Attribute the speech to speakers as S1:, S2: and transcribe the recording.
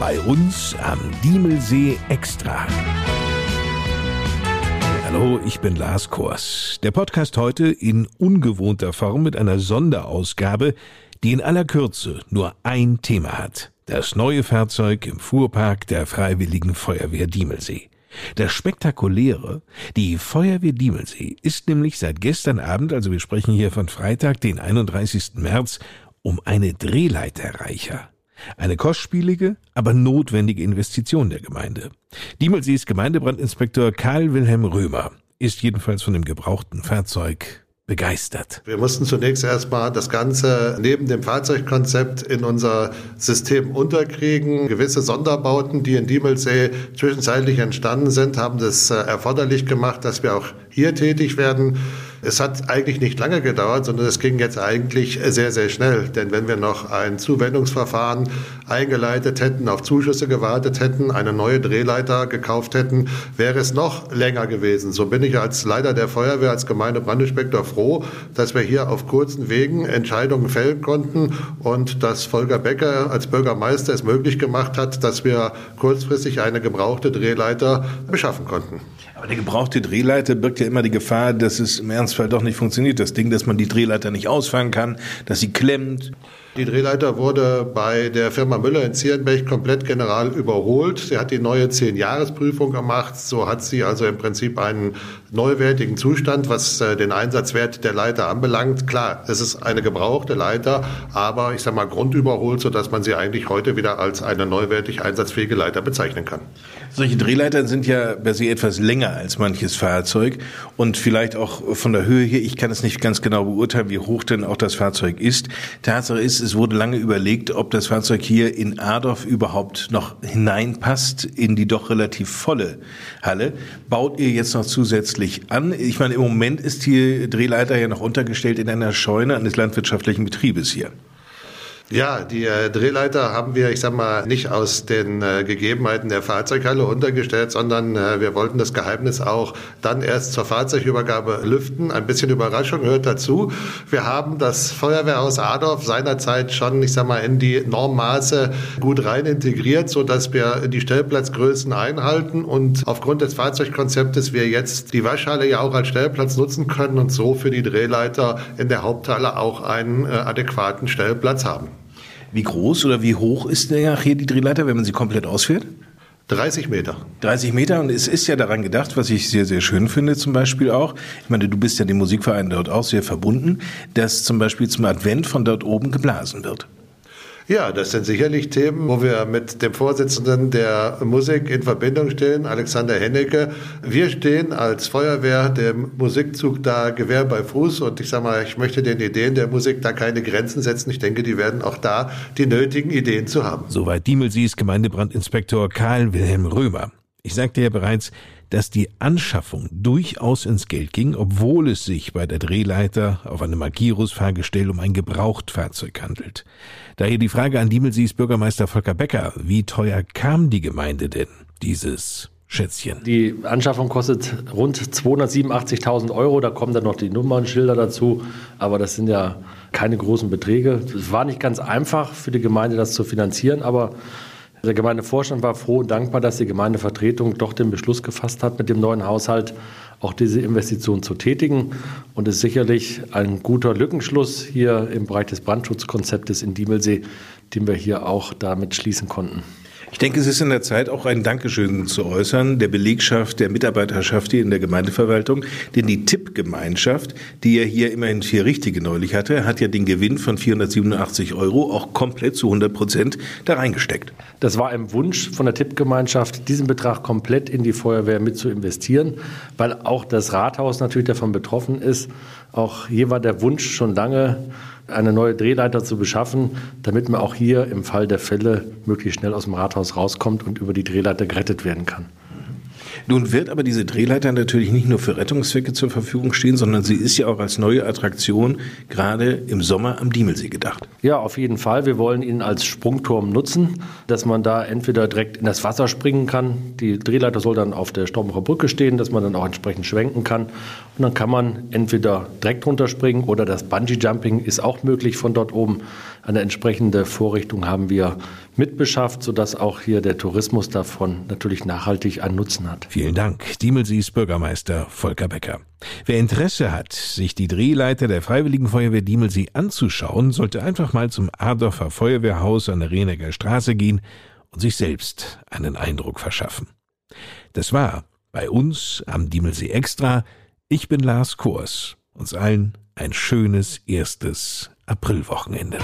S1: Bei uns am Diemelsee Extra. Hallo, ich bin Lars Kors. Der Podcast heute in ungewohnter Form mit einer Sonderausgabe, die in aller Kürze nur ein Thema hat. Das neue Fahrzeug im Fuhrpark der Freiwilligen Feuerwehr Diemelsee. Das Spektakuläre, die Feuerwehr Diemelsee ist nämlich seit gestern Abend, also wir sprechen hier von Freitag, den 31. März, um eine Drehleiter reicher. Eine kostspielige, aber notwendige Investition der Gemeinde. Diemelsees Gemeindebrandinspektor Karl Wilhelm Römer ist jedenfalls von dem gebrauchten Fahrzeug begeistert.
S2: Wir mussten zunächst erstmal das Ganze neben dem Fahrzeugkonzept in unser System unterkriegen. Gewisse Sonderbauten, die in Diemelsee zwischenzeitlich entstanden sind, haben das äh, erforderlich gemacht, dass wir auch hier tätig werden. Es hat eigentlich nicht lange gedauert, sondern es ging jetzt eigentlich sehr, sehr schnell. Denn wenn wir noch ein Zuwendungsverfahren eingeleitet hätten, auf Zuschüsse gewartet hätten, eine neue Drehleiter gekauft hätten, wäre es noch länger gewesen. So bin ich als Leiter der Feuerwehr, als Gemeindebrandinspektor froh, dass wir hier auf kurzen Wegen Entscheidungen fällen konnten und dass Volker Becker als Bürgermeister es möglich gemacht hat, dass wir kurzfristig eine gebrauchte Drehleiter beschaffen konnten.
S1: Aber der gebrauchte Drehleiter birgt ja immer die Gefahr, dass es im Ernstfall doch nicht funktioniert. Das Ding, dass man die Drehleiter nicht ausfahren kann, dass sie klemmt.
S2: Die Drehleiter wurde bei der Firma Müller in Zierenberg komplett general überholt. Sie hat die neue Zehn-Jahres-Prüfung gemacht. So hat sie also im Prinzip einen neuwertigen Zustand, was äh, den Einsatzwert der Leiter anbelangt. Klar, es ist eine gebrauchte Leiter, aber ich sage mal grundüberholt, sodass man sie eigentlich heute wieder als eine neuwertig einsatzfähige Leiter bezeichnen kann.
S1: Solche Drehleitern sind ja per se etwas länger als manches Fahrzeug und vielleicht auch von der Höhe hier. Ich kann es nicht ganz genau beurteilen, wie hoch denn auch das Fahrzeug ist. Tatsache ist, es wurde lange überlegt, ob das Fahrzeug hier in Adorf überhaupt noch hineinpasst in die doch relativ volle Halle. Baut ihr jetzt noch zusätzlich an? Ich meine, im Moment ist die Drehleiter ja noch untergestellt in einer Scheune eines landwirtschaftlichen Betriebes hier.
S2: Ja, die äh, Drehleiter haben wir, ich sag mal, nicht aus den äh, Gegebenheiten der Fahrzeughalle untergestellt, sondern äh, wir wollten das Geheimnis auch dann erst zur Fahrzeugübergabe lüften. Ein bisschen Überraschung hört dazu. Wir haben das Feuerwehrhaus Adorf seinerzeit schon, ich sag mal, in die Normmaße gut rein integriert, so dass wir die Stellplatzgrößen einhalten und aufgrund des Fahrzeugkonzeptes wir jetzt die Waschhalle ja auch als Stellplatz nutzen können und so für die Drehleiter in der Haupthalle auch einen äh, adäquaten Stellplatz haben.
S1: Wie groß oder wie hoch ist denn hier die Drehleiter, wenn man sie komplett ausfährt?
S2: 30 Meter.
S1: 30 Meter und es ist ja daran gedacht, was ich sehr, sehr schön finde zum Beispiel auch, ich meine, du bist ja dem Musikverein dort auch sehr verbunden, dass zum Beispiel zum Advent von dort oben geblasen wird.
S2: Ja, das sind sicherlich Themen, wo wir mit dem Vorsitzenden der Musik in Verbindung stehen, Alexander Hennecke. Wir stehen als Feuerwehr dem Musikzug da Gewehr bei Fuß und ich sage mal, ich möchte den Ideen der Musik da keine Grenzen setzen. Ich denke, die werden auch da die nötigen Ideen zu haben.
S1: Soweit Diemelsies Gemeindebrandinspektor Karl Wilhelm Römer. Ich sagte ja bereits, dass die Anschaffung durchaus ins Geld ging, obwohl es sich bei der Drehleiter auf einem Magirus-Fahrgestell um ein Gebrauchtfahrzeug handelt. Daher die Frage an Diemelsies Bürgermeister Volker Becker, wie teuer kam die Gemeinde denn dieses Schätzchen.
S3: Die Anschaffung kostet rund 287.000 Euro. Da kommen dann noch die Nummernschilder dazu. Aber das sind ja keine großen Beträge. Es war nicht ganz einfach für die Gemeinde, das zu finanzieren. Aber der Gemeindevorstand war froh und dankbar, dass die Gemeindevertretung doch den Beschluss gefasst hat, mit dem neuen Haushalt auch diese Investition zu tätigen. Und es ist sicherlich ein guter Lückenschluss hier im Bereich des Brandschutzkonzeptes in Diemelsee, den wir hier auch damit schließen konnten.
S1: Ich denke, es ist in der Zeit auch ein Dankeschön zu äußern der Belegschaft, der Mitarbeiterschaft hier in der Gemeindeverwaltung, denn die Tippgemeinschaft, die ja hier immerhin vier Richtige neulich hatte, hat ja den Gewinn von 487 Euro auch komplett zu 100 Prozent da reingesteckt.
S3: Das war ein Wunsch von der Tippgemeinschaft, diesen Betrag komplett in die Feuerwehr mit zu investieren, weil auch das Rathaus natürlich davon betroffen ist. Auch hier war der Wunsch schon lange, eine neue Drehleiter zu beschaffen, damit man auch hier im Fall der Fälle möglichst schnell aus dem Rathaus rauskommt und über die Drehleiter gerettet werden kann.
S1: Nun wird aber diese Drehleiter natürlich nicht nur für Rettungszwecke zur Verfügung stehen, sondern sie ist ja auch als neue Attraktion gerade im Sommer am Diemelsee gedacht.
S3: Ja, auf jeden Fall. Wir wollen ihn als Sprungturm nutzen, dass man da entweder direkt in das Wasser springen kann. Die Drehleiter soll dann auf der Stormacher Brücke stehen, dass man dann auch entsprechend schwenken kann. Und dann kann man entweder direkt runterspringen oder das Bungee-Jumping ist auch möglich von dort oben. eine entsprechende Vorrichtung haben wir mitbeschafft, sodass auch hier der Tourismus davon natürlich nachhaltig einen Nutzen hat.
S1: Vielen Dank, Diemelsees Bürgermeister Volker Becker. Wer Interesse hat, sich die Drehleiter der Freiwilligen Feuerwehr Diemelsee anzuschauen, sollte einfach mal zum Adorfer Feuerwehrhaus an der Renecker Straße gehen und sich selbst einen Eindruck verschaffen. Das war bei uns am Diemelsee Extra. Ich bin Lars Kors. Uns allen ein schönes erstes Aprilwochenende.